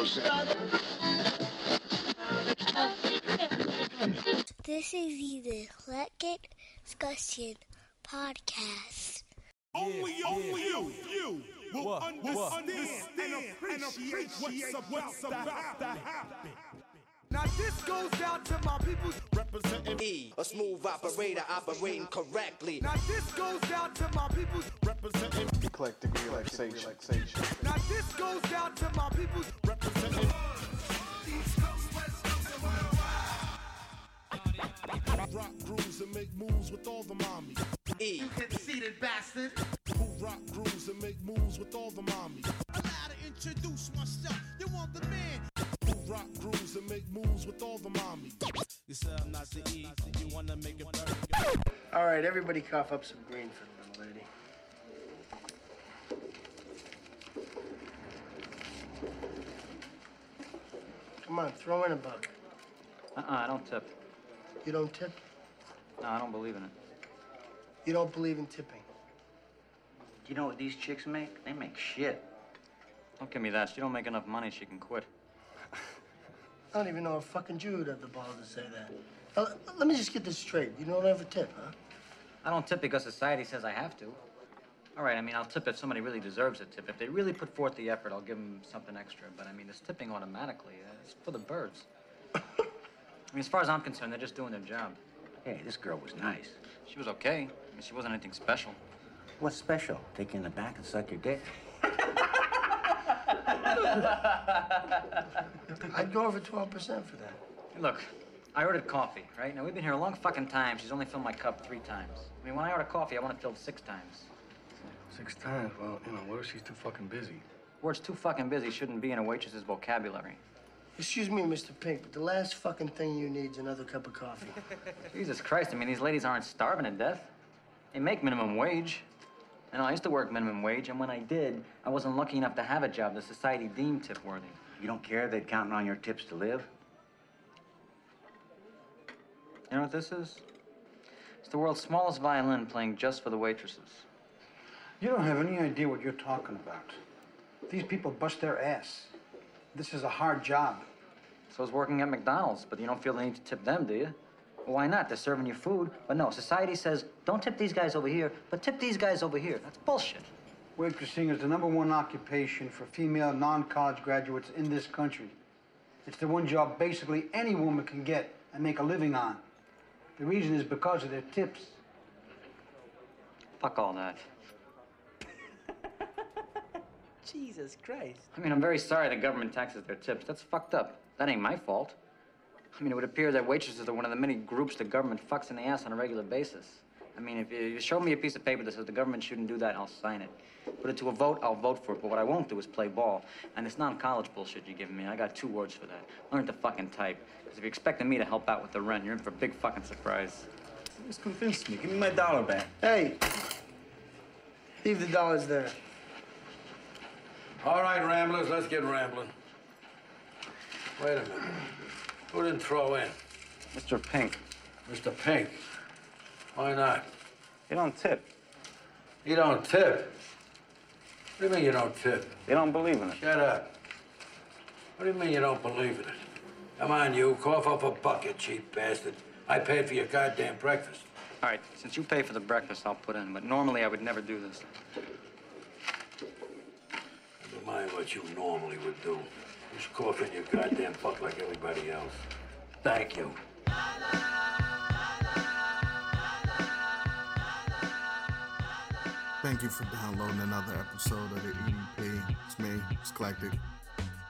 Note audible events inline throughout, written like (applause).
This is the Eclectic Discussion Podcast. Only, only you, you will understand, and appreciate what's about to happen. Now this goes out to my people. Representing E, a smooth operator operating correctly. Now this goes out to my people. representing eclectic relaxation. Now this goes out to my people. representing rock grooves and make moves with all the mommies. E, Conceited bastard. Who rock grooves and make moves with all the mommies. Allow to introduce myself. You want the man? Who rock grooves and make moves with all the mommies. You say I'm not the E. You wanna make it burn? All right, everybody cough up some green for the little lady. Come on, throw in a buck. Uh-uh, I don't tip. You don't tip? No, I don't believe in it. You don't believe in tipping. You know what these chicks make? They make shit. Don't give me that. She don't make enough money. She can quit. I don't even know a fucking Jew would have the balls to say that. Now, let- let me just get this straight. You don't ever tip, huh? I don't tip because society says I have to. All right, I mean, I'll tip if somebody really deserves a tip. If they really put forth the effort, I'll give them something extra. But I mean, it's tipping automatically. Uh, It's for the birds. I mean, as far as I'm concerned, they're just doing their job. Hey, this girl was nice. She was okay. I mean, she wasn't anything special. What's special? Take you in the back and suck your dick? (laughs) I'd go over 12% for that. Look, I ordered coffee, right? Now, we've been here a long fucking time. She's only filled my cup three times. I mean, when I order coffee, I want it filled six times. Six times. Well, you know, what if she's too fucking busy? Words too fucking busy shouldn't be in a waitress's vocabulary. Excuse me, Mr. Pink, but the last fucking thing you need is another cup of coffee. (laughs) Jesus Christ, I mean, these ladies aren't starving to death. They make minimum wage. I know I used to work minimum wage, and when I did, I wasn't lucky enough to have a job that society deemed tip worthy. You don't care they're counting on your tips to live? You know what this is? It's the world's smallest violin playing just for the waitresses. You don't have any idea what you're talking about. These people bust their ass. This is a hard job. So is working at McDonald's, but you don't feel the need to tip them, do you? Well, why not? They're serving you food. But no, society says, don't tip these guys over here, but tip these guys over here. That's bullshit. Waitressing is the number one occupation for female non-college graduates in this country. It's the one job basically any woman can get and make a living on. The reason is because of their tips. Fuck all that. (laughs) Jesus Christ. I mean, I'm very sorry the government taxes their tips. That's fucked up. That ain't my fault. I mean, it would appear that waitresses are one of the many groups the government fucks in the ass on a regular basis. I mean, if you you show me a piece of paper that says the government shouldn't do that, I'll sign it. Put it to a vote, I'll vote for it. But what I won't do is play ball. And this non-college bullshit you're giving me, I got two words for that. Learn to fucking type. Because if you're expecting me to help out with the rent, you're in for a big fucking surprise. This convinced me. Give me my dollar back. Hey, leave the dollars there. All right, Ramblers, let's get rambling. Wait a minute. Who didn't throw in? Mr. Pink, Mr. Pink. Why not? you don't tip. You don't tip. What do you mean you don't tip? You don't believe in it. Shut up. What do you mean you don't believe in it? Come on, you. Cough up a bucket, cheap bastard. I paid for your goddamn breakfast. All right, since you pay for the breakfast, I'll put in. But normally I would never do this. Never mind what you normally would do. Just cough in your goddamn buck like everybody else. Thank you. Thank you for downloading another episode of the EDP. It's me, it's Eclectic.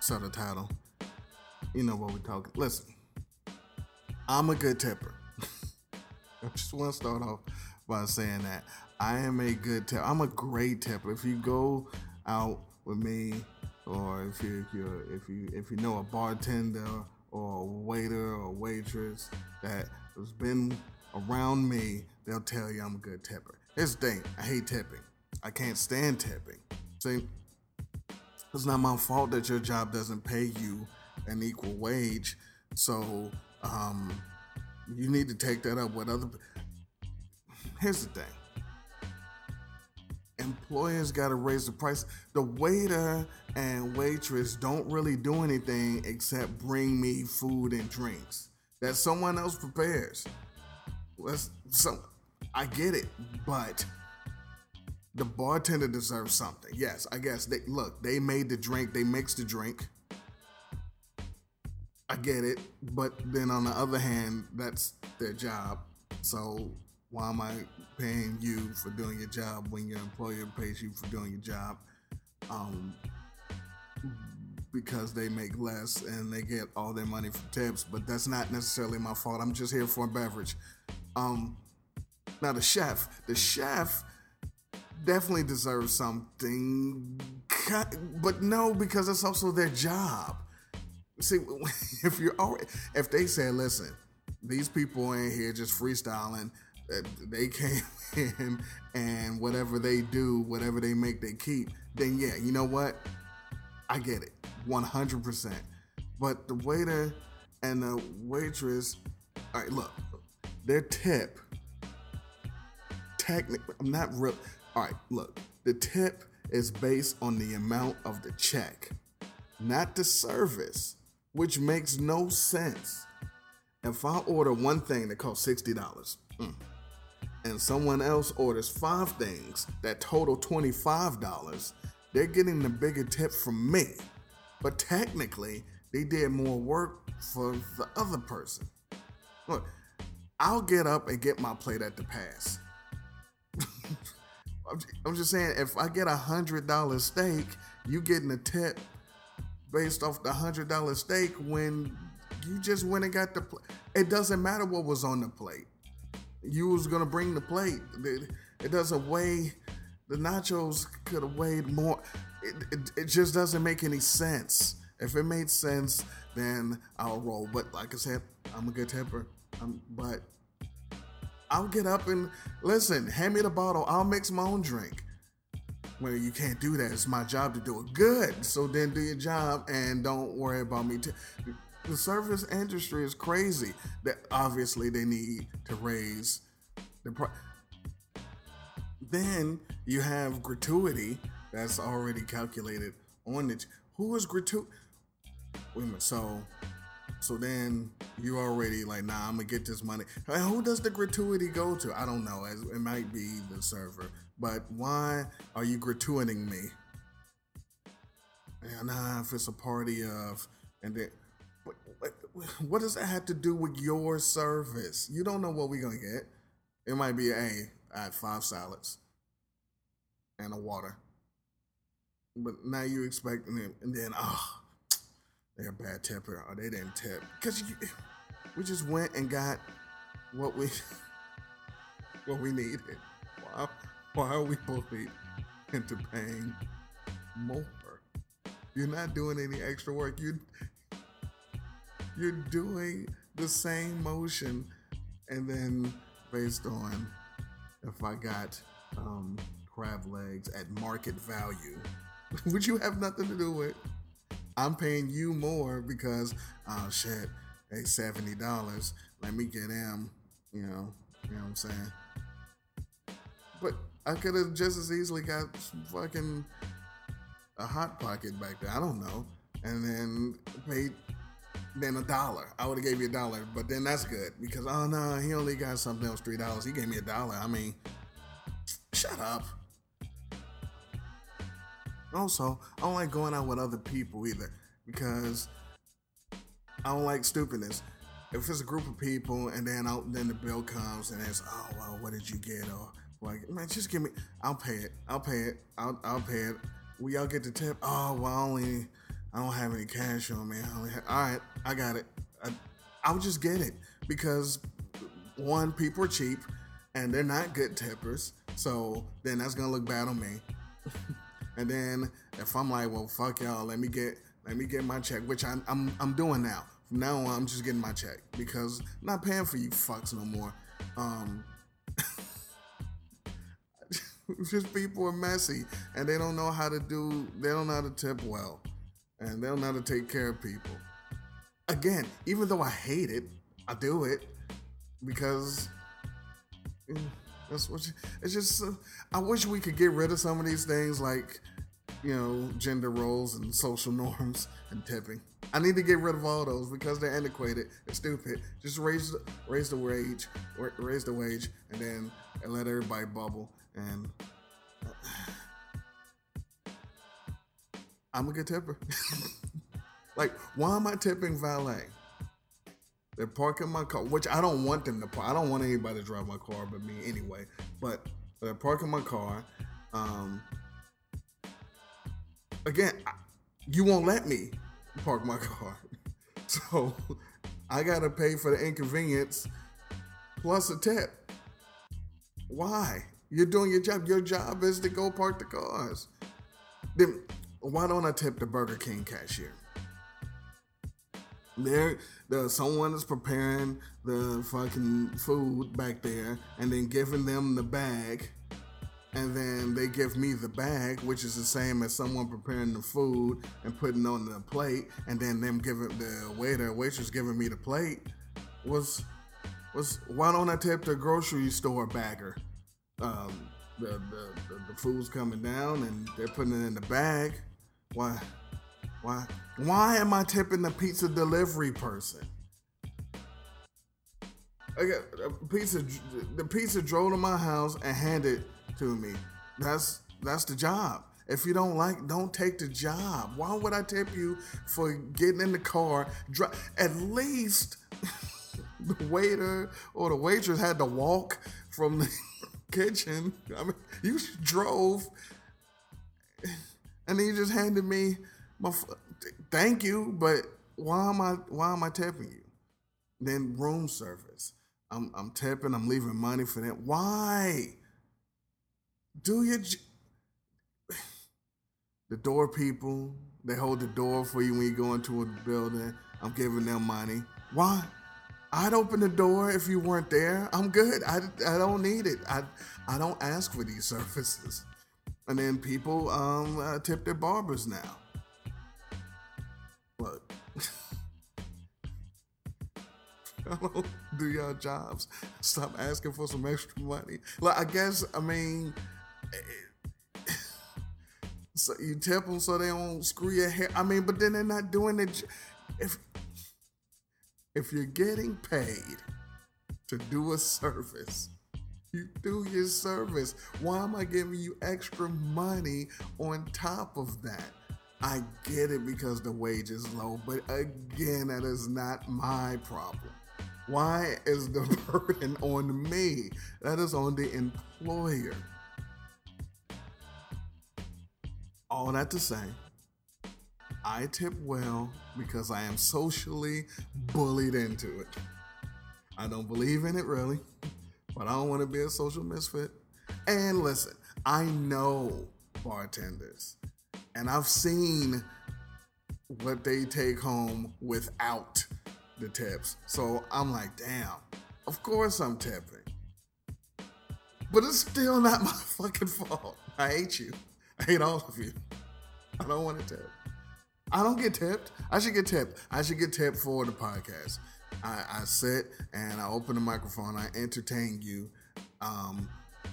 So the title. You know what we're talking. Listen, I'm a good tipper. (laughs) I just want to start off by saying that I am a good tipper. I'm a great tipper. If you go out with me, or if you if you if you if you know a bartender or a waiter or waitress that has been around me, they'll tell you I'm a good tipper. Here's the thing: I hate tipping. I can't stand tipping. See, it's not my fault that your job doesn't pay you an equal wage. So um, you need to take that up with other. Here's the thing. Employers got to raise the price. The waiter and waitress don't really do anything except bring me food and drinks that someone else prepares. Let's some I get it, but the bartender deserves something. Yes, I guess they look, they made the drink, they mixed the drink. I get it, but then on the other hand, that's their job. So why am I paying you for doing your job when your employer pays you for doing your job? Um, because they make less and they get all their money from tips, but that's not necessarily my fault. I'm just here for a beverage. Um, now the chef, the chef definitely deserves something, but no, because it's also their job. See, (laughs) if you're already, if they say, listen, these people ain't here just freestyling, they came (laughs) in and whatever they do, whatever they make, they keep, then yeah, you know what? I get it, 100%. But the waiter and the waitress, all right, look, their tip, technically, I'm not real. All right, look, the tip is based on the amount of the check, not the service, which makes no sense. If I order one thing that costs $60, mm, and someone else orders five things that total $25, they're getting the bigger tip from me. But technically, they did more work for the other person. Look, I'll get up and get my plate at the pass. (laughs) I'm just saying, if I get a hundred dollar steak, you getting a tip based off the hundred dollar steak when you just went and got the plate. It doesn't matter what was on the plate. You was gonna bring the plate. It doesn't weigh. The nachos could have weighed more. It, it, it just doesn't make any sense. If it made sense, then I'll roll. But like I said, I'm a good temper. I'm, but I'll get up and listen. Hand me the bottle. I'll mix my own drink. Well, you can't do that. It's my job to do it. Good. So then do your job and don't worry about me. T- the service industry is crazy. That obviously they need to raise the price. Then you have gratuity that's already calculated on it. Who is gratuity? Wait a minute. So, so then you already like, nah, I'm gonna get this money. And who does the gratuity go to? I don't know. It might be the server. But why are you gratuiting me? And nah, if it's a party of, and then what does that have to do with your service? You don't know what we're gonna get. It might be a had five salads and a water, but now you expecting it, and then oh, they're a bad tipper or oh, they didn't tip because we just went and got what we (laughs) what we needed. Why why are we bullied into paying more? You're not doing any extra work. You you're doing the same motion and then based on if I got um, crab legs at market value, (laughs) which you have nothing to do with, I'm paying you more because oh shit, hey seventy dollars, let me get him, you know, you know what I'm saying. But I could have just as easily got fucking a hot pocket back there. I don't know, and then paid than a dollar. I would have gave you a dollar, but then that's good because oh no, he only got something else three dollars. He gave me a dollar. I mean, shut up. Also, I don't like going out with other people either because I don't like stupidness. If it's a group of people and then out, then the bill comes and it's oh well, what did you get or like man, just give me. I'll pay it. I'll pay it. I'll I'll pay it. We all get the tip. Oh well, only I don't have any cash on me. I have, all right, I got it. I, I'll just get it because one, people are cheap and they're not good tippers. So then that's gonna look bad on me. (laughs) and then if I'm like, well, fuck y'all, let me get let me get my check, which I'm I'm, I'm doing now. From now on, I'm just getting my check because I'm not paying for you fucks no more. Um, (laughs) just people are messy and they don't know how to do. They don't know how to tip well and they don't know how to take care of people. Again, even though I hate it, I do it because That's what. You, it's just. Uh, I wish we could get rid of some of these things, like you know, gender roles and social (laughs) norms and tipping. I need to get rid of all those because they're antiquated. They're stupid. Just raise raise the wage, raise the wage, and then and let everybody bubble. And uh, I'm a good tipper. (laughs) like, why am I tipping valet? They're parking my car, which I don't want them to park. I don't want anybody to drive my car but me anyway. But they're parking my car. Um, again, you won't let me park my car. (laughs) So I gotta pay for the inconvenience plus a tip. Why? You're doing your job. Your job is to go park the cars. Then why don't I tip the Burger King cashier? There, the someone is preparing the fucking food back there and then giving them the bag and then they give me the bag, which is the same as someone preparing the food and putting on the plate, and then them giving the waiter waitress giving me the plate was was why don't I tip the grocery store bagger? Um, the, the, the the food's coming down and they're putting it in the bag. Why why why am I tipping the pizza delivery person? I got a pizza. The pizza drove to my house and handed to me. That's that's the job. If you don't like, don't take the job. Why would I tip you for getting in the car? At least (laughs) the waiter or the waitress had to walk from the (laughs) kitchen. I mean, you drove, and then you just handed me my. Thank you, but why am I why am I tipping you? Then room service. I'm I'm tipping. I'm leaving money for that. Why? do your j- (sighs) the door people they hold the door for you when you go into a building i'm giving them money why i'd open the door if you weren't there i'm good i, I don't need it I, I don't ask for these (laughs) services and then people um, uh, tip their barbers now don't (laughs) do your jobs stop asking for some extra money like i guess i mean (laughs) so you tip them so they don't screw your hair. I mean, but then they're not doing it. If if you're getting paid to do a service, you do your service. Why am I giving you extra money on top of that? I get it because the wage is low, but again, that is not my problem. Why is the (laughs) burden on me? That is on the employer. All that to say, I tip well because I am socially bullied into it. I don't believe in it really, but I don't want to be a social misfit. And listen, I know bartenders, and I've seen what they take home without the tips. So I'm like, damn, of course I'm tipping. But it's still not (laughs) my fucking fault. I hate you. I hate all of you. I don't want to tip. I don't get tipped. I should get tipped. I should get tipped for the podcast. I, I sit and I open the microphone. I entertain you. Um,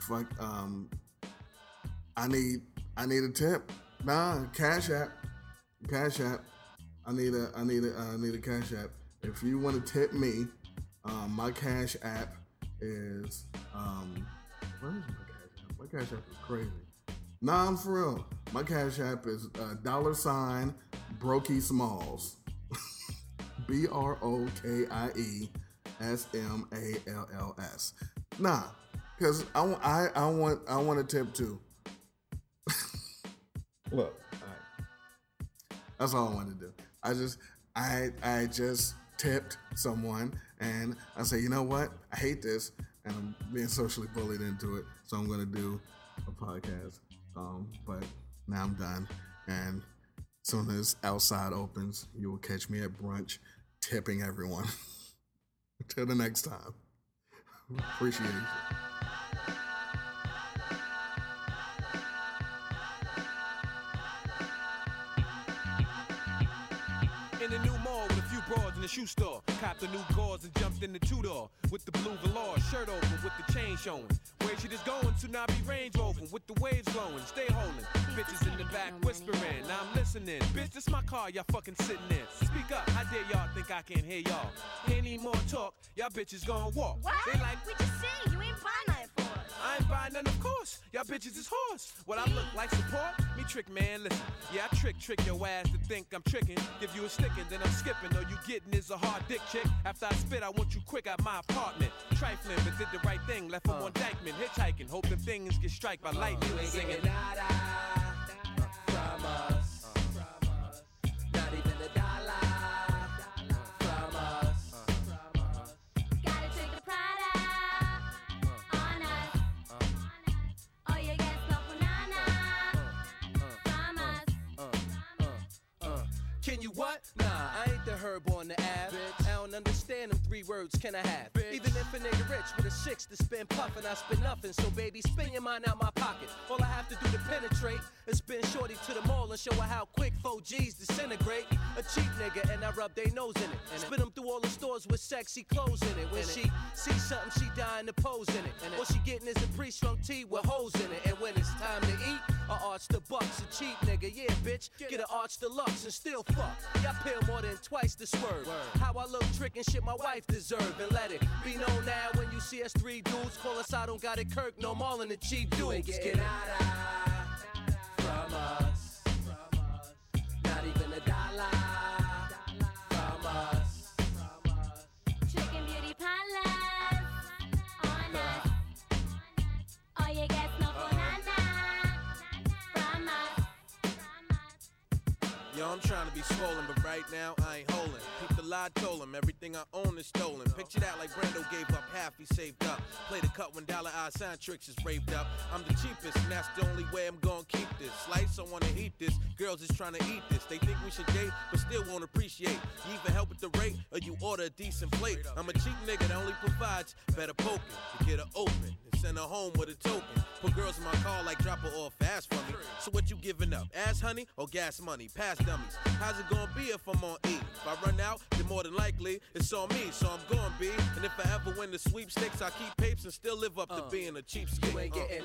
fuck. Um, I need. I need a tip. Nah, Cash App. Cash App. I need a. I need a. I need a Cash App. If you want to tip me, um, my Cash App is. Um, what is my Cash App? My Cash App is crazy. Nah, I'm for real. My cash app is uh, dollar sign Brokie Smalls. B R O K I E S M A L L S. Nah, because I, I, I want I want a tip too. (laughs) Look, that's all I wanted to do. I just I I just tipped someone and I say, you know what? I hate this and I'm being socially bullied into it, so I'm gonna do a podcast. Um, but now I'm done. And as soon as outside opens, you will catch me at brunch tipping everyone. (laughs) Until the next time. Appreciate it. In the new mall with a few broads the shoe store. Copped the new gauze and jumped in the two door. With the blue velour, shirt open, with the chain showing. Where she just going to now be Range Rover. With the waves blowing, stay holding. Bitches in the back whispering. Now I'm listening. Bitch, this my car, y'all fucking sitting in. Speak up, how dare y'all think I can't hear y'all? Any more talk, y'all bitches gonna walk. What? They like, we just sing. You ain't buying nothing for us. I ain't buying none, of course. Y'all bitches is horse. What I look like support? Me trick man, listen. Yeah, I trick, trick your ass to think I'm tricking. Give you a sticking, then I'm skipping. All you getting is a hard dick chick. After I spit, I want you quick out my apartment. Trifling, but did the right thing. Left him uh. on Dyckman, hitchhiking. Hope them things get strike by lightning. You ain't singing. Can you what? Nah, I ain't the herb on the app. I don't understand them three words, can I have? Even if a nigga rich with a six to spin puffin', I spend nothing. So baby, spin your mind out my pocket. All I have to do to penetrate is spin shorty to the mall and show her how quick 4Gs disintegrate. A cheap nigga and I rub they nose in it. Spin them through all the stores with sexy clothes in it. When she sees something, she dying to pose in it. All she getting is a pre-strung tee with holes in it. And when it's time to eat, I arch the bucks. A cheap nigga, yeah, bitch. Get an arch deluxe and still fuck. Y'all pay more than twice the swerve. How I look tricking shit my wife deserve. And let it be known now when you see us three dudes. Call us I don't got it Kirk, no more than the cheap dudes. You ain't getting I'm trying to be swollen, but right now I ain't holding. Peep the lie, told him everything I own is stolen. Picture that like Brando gave up half he saved up. Play the cut when dollar eye sign tricks is raved up. I'm the cheapest, and that's the only way I'm gonna keep this. Slice, I wanna eat this. Girls is trying to eat this. They think we should date, but still won't appreciate. You even help with the rate, or you order a decent plate. I'm a cheap nigga that only provides better poking to get her open and send her home with a token. Put girls in my car like drop her off fast for me. So what you giving up? Ass honey or gas money? Pass dummies. How's it gonna be if I'm on E? If I run out, then more than likely it's on me. So I'm gonna be. And if I ever win the sweepstakes, I keep papes and still live up to being a cheapskate. You ain't Uh. getting